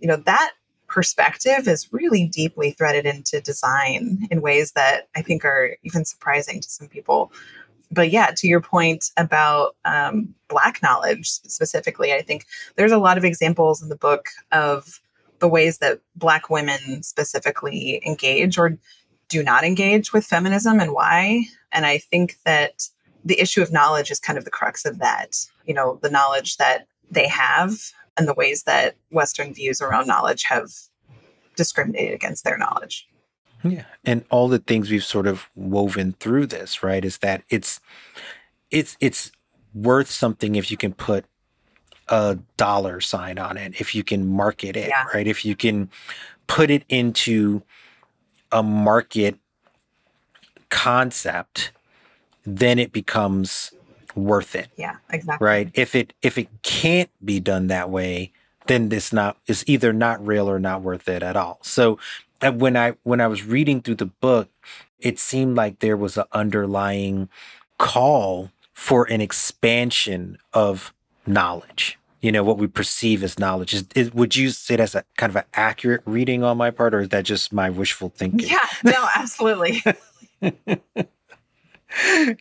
you know, that perspective is really deeply threaded into design in ways that I think are even surprising to some people but yeah, to your point about um, Black knowledge specifically, I think there's a lot of examples in the book of the ways that Black women specifically engage or do not engage with feminism and why. And I think that the issue of knowledge is kind of the crux of that. You know, the knowledge that they have and the ways that Western views around knowledge have discriminated against their knowledge. Yeah. And all the things we've sort of woven through this, right, is that it's it's it's worth something if you can put a dollar sign on it, if you can market it, yeah. right? If you can put it into a market concept, then it becomes worth it. Yeah, exactly. Right? If it if it can't be done that way, then it's not it's either not real or not worth it at all. So when I when I was reading through the book, it seemed like there was an underlying call for an expansion of knowledge. You know what we perceive as knowledge. Is, is would you say that's a kind of an accurate reading on my part, or is that just my wishful thinking? Yeah, no, absolutely. (laughs)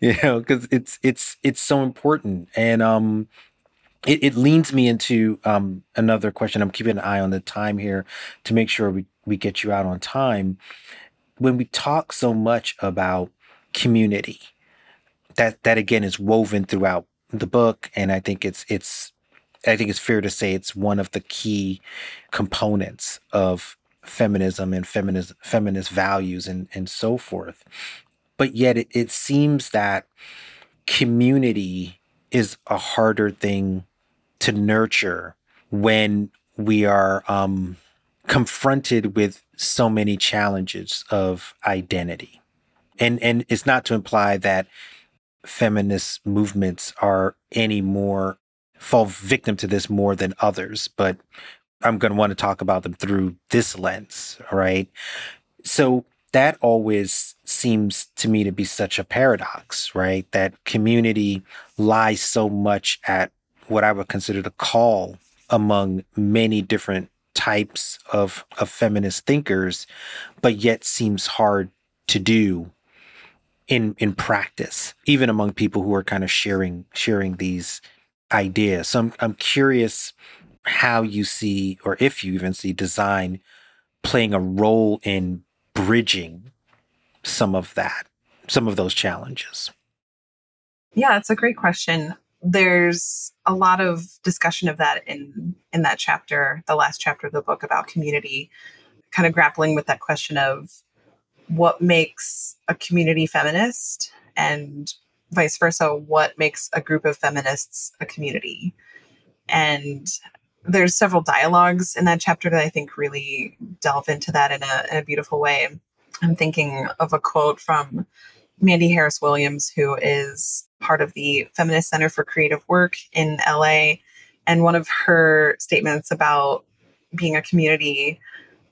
you know, because it's it's it's so important, and um, it, it leads me into um another question. I'm keeping an eye on the time here to make sure we we get you out on time. When we talk so much about community, that that again is woven throughout the book, and I think it's it's I think it's fair to say it's one of the key components of feminism and feminist feminist values and and so forth. But yet it, it seems that community is a harder thing to nurture when we are um, confronted with so many challenges of identity. And and it's not to imply that feminist movements are any more fall victim to this more than others, but I'm going to want to talk about them through this lens, right? So that always seems to me to be such a paradox, right? That community lies so much at what I would consider the call among many different types of, of feminist thinkers, but yet seems hard to do in in practice, even among people who are kind of sharing sharing these ideas. So I'm I'm curious how you see, or if you even see design playing a role in bridging some of that, some of those challenges? Yeah, it's a great question. There's a lot of discussion of that in in that chapter, the last chapter of the book about community, kind of grappling with that question of what makes a community feminist and vice versa, what makes a group of feminists a community. And there's several dialogues in that chapter that I think really delve into that in a, in a beautiful way. I'm thinking of a quote from Mandy Harris Williams, who is part of the Feminist Center for Creative Work in LA. And one of her statements about being a community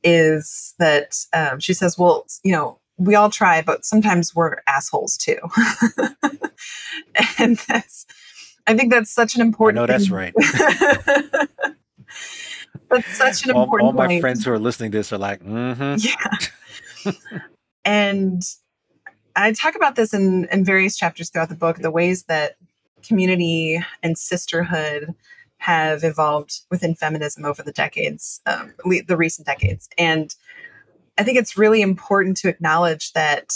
is that um, she says, well, you know, we all try, but sometimes we're assholes too. (laughs) and that's, I think that's such an important. No, that's right. (laughs) that's such an important. All, all my friends who are listening to this are like, mm-hmm. yeah. and I talk about this in in various chapters throughout the book, the ways that community and sisterhood have evolved within feminism over the decades, um, the recent decades, and I think it's really important to acknowledge that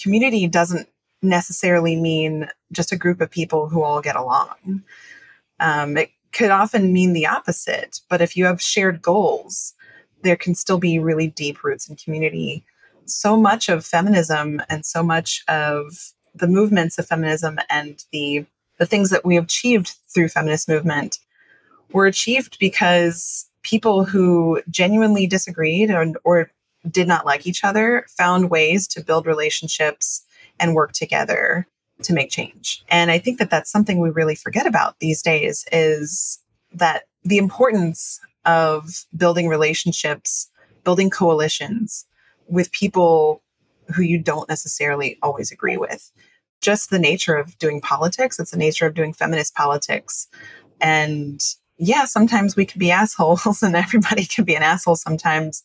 community doesn't necessarily mean just a group of people who all get along. Um, it could often mean the opposite, but if you have shared goals, there can still be really deep roots in community. So much of feminism and so much of the movements of feminism and the the things that we achieved through feminist movement were achieved because people who genuinely disagreed or, or did not like each other found ways to build relationships and work together to make change. And I think that that's something we really forget about these days is that the importance of building relationships, building coalitions with people who you don't necessarily always agree with. Just the nature of doing politics, it's the nature of doing feminist politics. And yeah, sometimes we can be assholes (laughs) and everybody can be an asshole sometimes,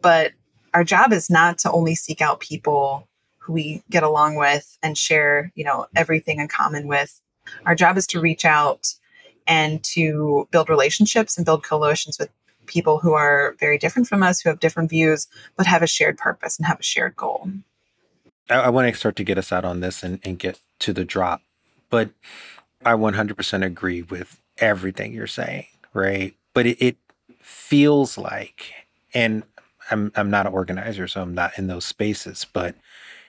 but our job is not to only seek out people who we get along with and share, you know, everything in common with. Our job is to reach out and to build relationships and build coalitions with people who are very different from us, who have different views, but have a shared purpose and have a shared goal. I, I want to start to get us out on this and, and get to the drop, but I 100% agree with everything you're saying, right? But it, it feels like, and I'm I'm not an organizer, so I'm not in those spaces. But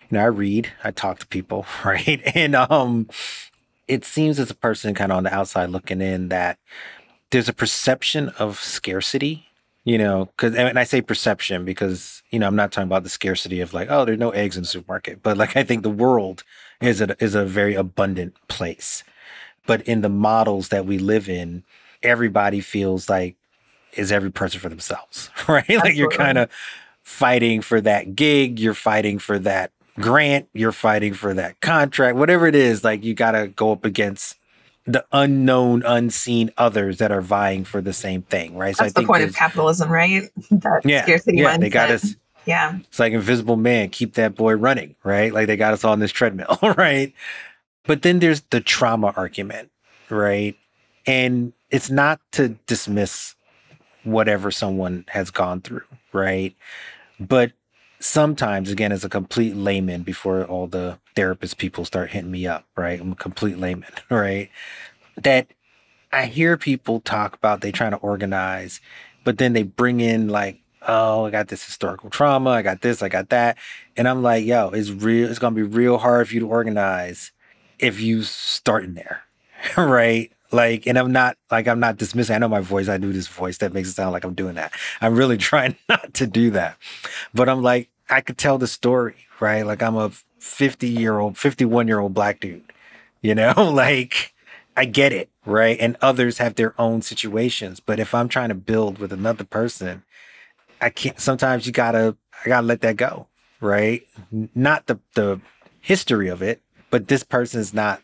you know, I read, I talk to people, (laughs) right? And um, it seems as a person kind of on the outside looking in that there's a perception of scarcity. You know, because and I say perception because you know I'm not talking about the scarcity of like oh there's no eggs in the supermarket, but like I think the world is a is a very abundant place. But in the models that we live in, everybody feels like is every person for themselves, (laughs) right? Absolutely. Like you're kind of fighting for that gig, you're fighting for that grant, you're fighting for that contract, whatever it is, like you got to go up against the unknown, unseen others that are vying for the same thing, right? That's so the point of capitalism, right? (laughs) That yeah, scarcity yeah, mindset. they got us. Yeah, it's like Invisible Man, keep that boy running, right? Like they got us on this treadmill, (laughs) right? But then there's the trauma argument, right? And it's not to dismiss whatever someone has gone through, right? But sometimes, again, as a complete layman, before all the therapist people start hitting me up, right? I'm a complete layman, (laughs) right? That I hear people talk about they trying to organize, but then they bring in like, oh, I got this historical trauma, I got this, I got that. And I'm like, yo, it's real, it's gonna be real hard for you to organize if you start in there. (laughs) right? Like, and I'm not like I'm not dismissing. I know my voice. I do this voice that makes it sound like I'm doing that. I'm really (laughs) trying not to do that, but I'm like I could tell the story, right? Like I'm a 50 year old, 51 year old black dude, you know, (laughs) like I get it, right? And others have their own situations, but if I'm trying to build with another person, I can't. Sometimes you gotta, I gotta let that go, right? Not the the history of it, but this person's not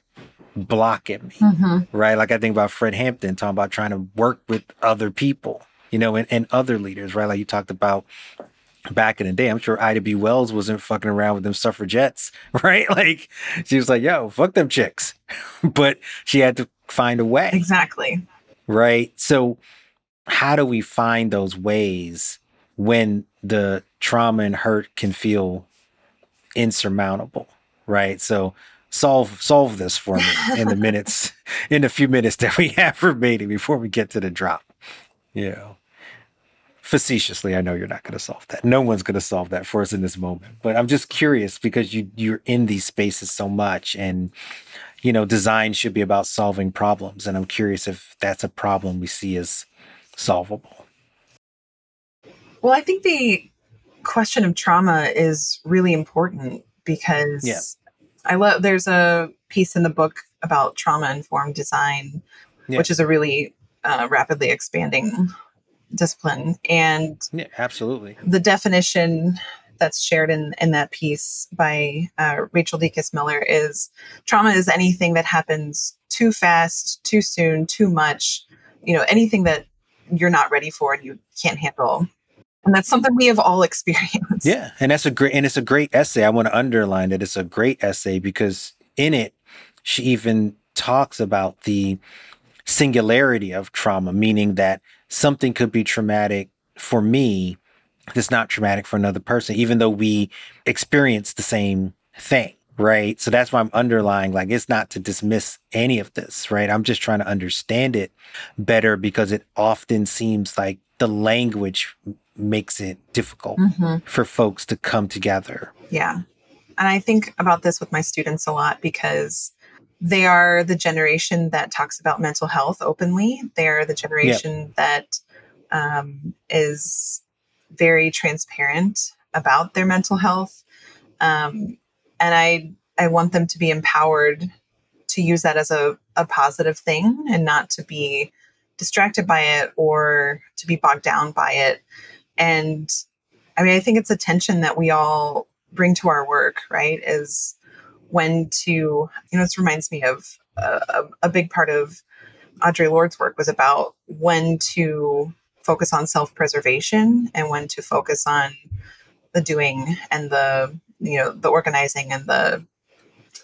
blocking me, Mm-hmm. right? Like I think about Fred Hampton talking about trying to work with other people, you know, and, and other leaders, right? Like you talked about back in the day. I'm sure Ida B. Wells wasn't fucking around with them suffragettes, (laughs) right? Like she was like, yo, fuck them chicks. (laughs) but she had to find a way, Exactly. right? So how do we find those ways when the trauma and hurt can feel insurmountable, right? So solve solve this for me (laughs) in the minutes in the few minutes that we (laughs) have remaining before we get to the drop. You know. Facetiously, I know you're not going to solve that. No one's going to solve that for us in this moment. But I'm just curious because you you're in these spaces so much and you know, design should be about solving problems and I'm curious if that's a problem we see as solvable. Well, I think the question of trauma is really important because Yeah. I love there's a piece in the book about trauma informed design, Yeah. which is a really uh, rapidly expanding discipline. And Yeah, absolutely. the definition that's shared in, in that piece by uh, Rachel Deakes Miller is trauma is anything that happens too fast, too soon, too much, you know, anything that you're not ready for and you can't handle. And that's something we have all (laughs) experienced. Yeah, and that's a great and it's a great essay. I want to underline that it's a great essay because in it she even talks about the singularity of trauma, meaning that something could be traumatic for me that's not traumatic for another person, even though we experience the same thing. Right. So that's why I'm underlying like it's not to dismiss any of this, right? I'm just trying to understand it better because it often seems like the language makes it difficult Mhm. for folks to come together. Yeah. And I think about this with my students a lot because they are the generation that talks about mental health openly. They're the generation that um, is very transparent about their mental health. Um, and I, I want them to be empowered to use that as a, a positive thing and not to be distracted by it or to be bogged down by it. And I mean, I think it's a tension that we all bring to our work, right? Is when to, you know, this reminds me of a, a, big part of Audre Lorde's work was about when to focus on self preservation and when to focus on the doing and the, you know, the organizing and the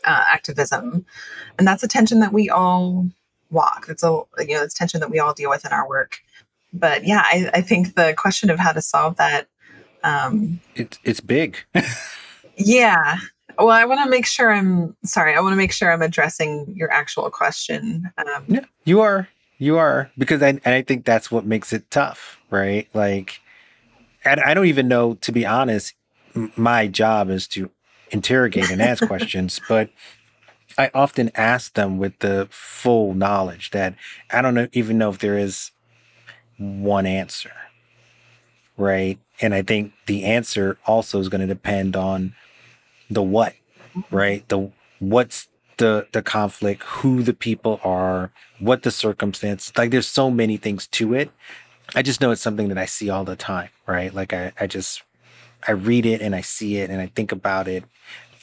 uh, activism. And that's a tension that we all walk. It's a, you know, it's tension that we all deal with in our work. But yeah, I, I think the question of how to solve that um, It's it's big. (laughs) yeah. Well, I want to make sure I'm sorry. I want to make sure I'm addressing your actual question. Um, Yeah, you are. You are because I, and I think that's what makes it tough, right? Like, and I don't even know, to be honest. m- My job is to interrogate and ask (laughs) questions, but I often ask them with the full knowledge that I don't know, even know if there is one answer, right? And I think the answer also is going to depend on the what, right? The what's the the conflict, who the people are, what the circumstance. Like there's so many things to it. I just know it's something that I see all the time, right? Like I, I just I read it and I see it and I think about it.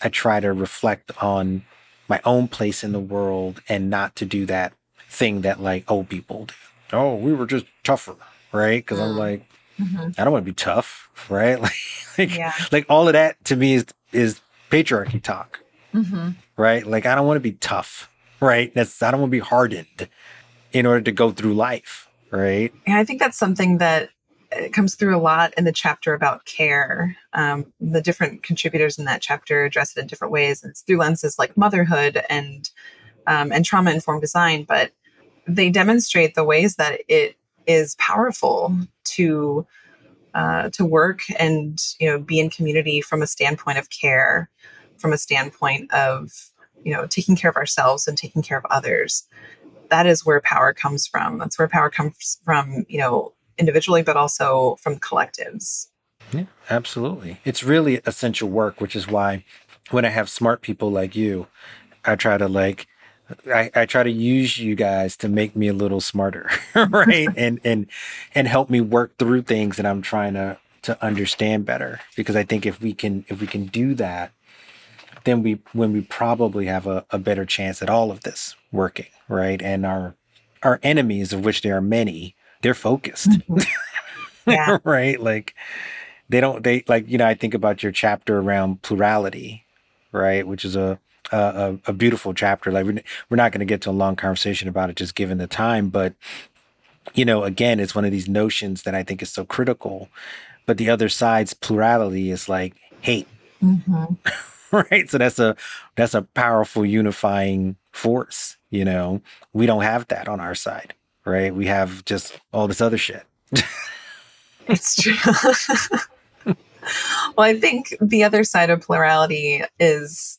I try to reflect on my own place in the world and not to do that thing that like old people do. Oh, we were just tougher, right? Because I'm Mm. like, mhm. I don't want to be tough, (laughs) right? (laughs) Like, like, Yeah. like all of that to me is is patriarchy talk, Mhm. right? Like I don't want to be tough, right? That's I don't want to be hardened in order to go through life, right? And I think that's something that uh, comes through a lot in the chapter about care. Um, the different contributors in that chapter address it in different ways, it's through lenses like motherhood and um, and trauma informed design. But they demonstrate the ways that it is powerful to uh, to work and you know be in community from a standpoint of care, from a standpoint of you know taking care of ourselves and taking care of others. That is where power comes from. That's where power comes from. You know individually, but also from collectives. Yeah, absolutely. It's really essential work, which is why when I have smart people like you, I try to like I, I try to use you guys to make me a little smarter, (laughs) right? (laughs) and and and help me work through things that I'm trying to to understand better because I think if we can if we can do that, then we when we probably have a, a better chance at all of this working, right? And our our enemies, of which there are many, they're focused. Mhm. (laughs) Yeah. right? Like they don't they like, you know, I think about your chapter around plurality, right? Which is a a, a beautiful chapter. Like we're, we're not going to get to a long conversation about it just given the time, but you know, again, it's one of these notions that I think is so critical. But the other side's plurality is like hate, Mhm. (laughs) right? So that's a that's a powerful unifying force. You know, we don't have that on our side, right? We have just all this other shit. (laughs) It's true. (laughs) well, I think the other side of plurality is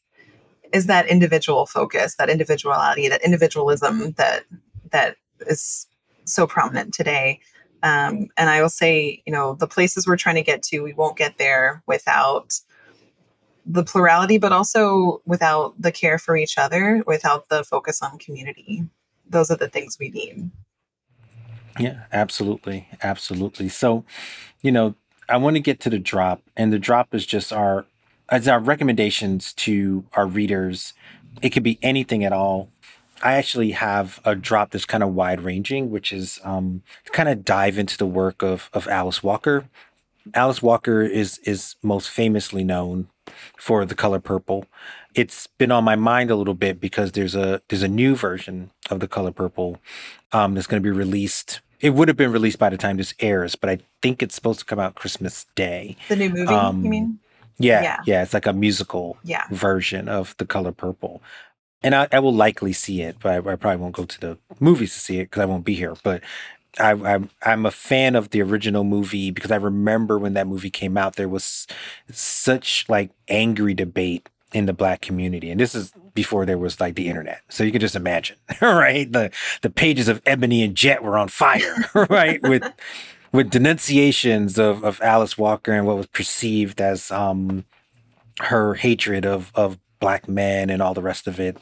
is that individual focus, that individuality, that individualism that that is so prominent today. Um, and I will say, you know, the places we're trying to get to, we won't get there without the plurality, but also without the care for each other, without the focus on community. Those are the things we need. Yeah, absolutely. Absolutely. So, you know, I want to get to the drop, and the drop is just our as our recommendations to our readers. It could be anything at all. I actually have a drop that's kind of wide ranging, which is um, kind of dive into the work of of Alice Walker. Alice Walker is is most famously known for The Color Purple. It's been on my mind a little bit because there's a there's a new version of The Color Purple um, that's going to be released. It would have been released by the time this airs, but I think it's supposed to come out Christmas Day. The new movie, Um, you mean? Yeah, Yeah. yeah, it's like a musical Yeah. version of The Color Purple. And I, I will likely see it, but I, I probably won't go to the movies to see it because I won't be here. But I, I'm I'm a fan of the original movie because I remember when that movie came out, there was such like angry debate in the black community, and this is before there was like the internet. So you can just imagine, (laughs) right? The the pages of Ebony and Jet were on fire, (laughs) right? With with denunciations of, of Alice Walker and what was perceived as um, her hatred of of black men and all the rest of it.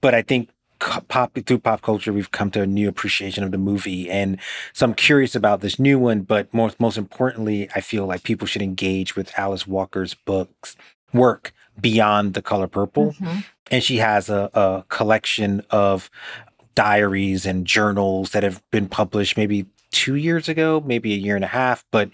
But I think pop through pop culture, we've come to a new appreciation of the movie, and so I'm curious about this new one. But most most importantly, I feel like people should engage with Alice Walker's books work beyond the color purple Mhm. and she has a, a collection of diaries and journals that have been published maybe two years ago, maybe a year and a half. But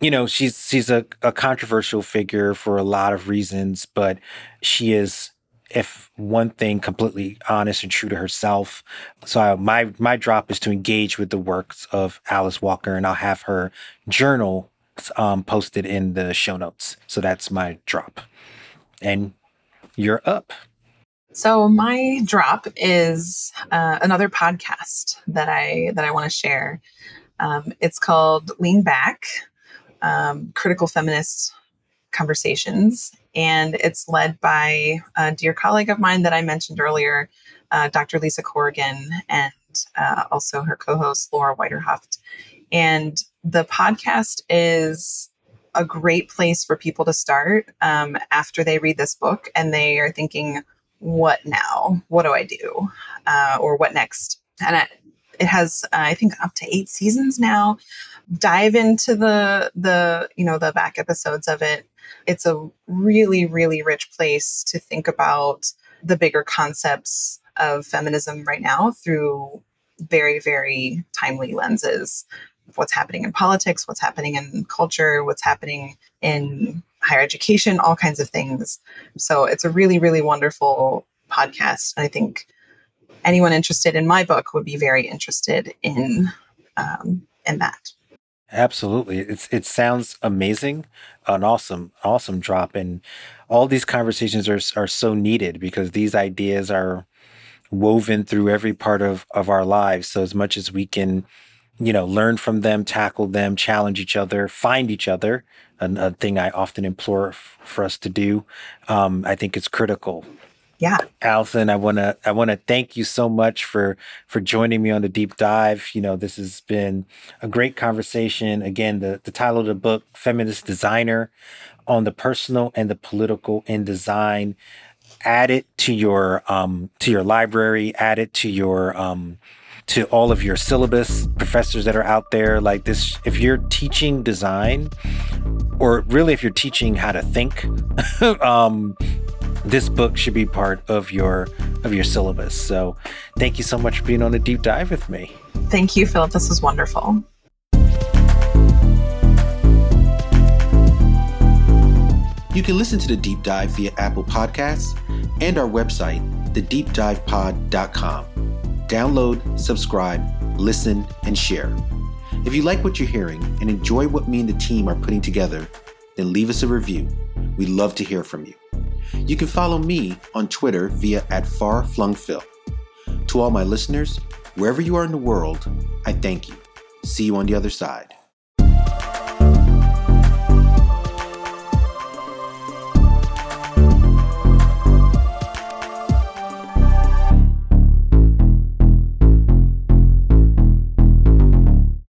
you know, she's she's a, a controversial figure for a lot of reasons, but she is, if one thing, completely honest and true to herself. So I, my my drop is to engage with the works of Alice Walker, and I'll have her journal um, posted in the show notes. So that's my drop, and you're up. So my drop is uh, another podcast that I that I want to share. Um, it's called Lean Back, um, Critical Feminist Conversations, and it's led by a dear colleague of mine that I mentioned earlier, uh, Dr. Lisa Corrigan, and uh, also her co-host Laura Weiderhaft. And the podcast is a great place for people to start um, after they read this book and they are thinking, what now? What do I do? Uh, or what next? And I, it has, uh, I think, up to eight seasons now. Dive into the the you know the back episodes of it. It's a really really rich place to think about the bigger concepts of feminism right now through very very timely lenses what's happening in politics, what's happening in culture, what's happening in higher education, all kinds of things. So it's a really, really wonderful podcast. And I think anyone interested in my book would be very interested in um, in that. Absolutely. It's it sounds amazing, an awesome, awesome drop. And all these conversations are are so needed because these ideas are woven through every part of of our lives. So as much as we can, you know, learn from them, tackle them, challenge each other, find each other, an- a thing I often implore f- for us to do, um, I think it's critical. Yeah. Alison, I want to I want to thank you so much for for joining me on the deep dive. You know, this has been a great conversation. Again, the the title of the book, Feminist Designer, on the personal and the political in design. Add it to your um to your library. Add it to your um to all of your syllabus professors that are out there. Like this, if you're teaching design, or really if you're teaching how to think, (laughs) um, this book should be part of your of your syllabus. So, thank you so much for being on a deep dive with me. Thank you, Philip. This was wonderful. You can listen to the deep dive via Apple Podcasts and our website, thedeepdivepod.com. Download, subscribe, listen, and share. If you like what you're hearing and enjoy what me and the team are putting together, then leave us a review. We'd love to hear from you. You can follow me on Twitter via at farflungphil. To all my listeners, wherever you are in the world, I thank you. See you on the other side.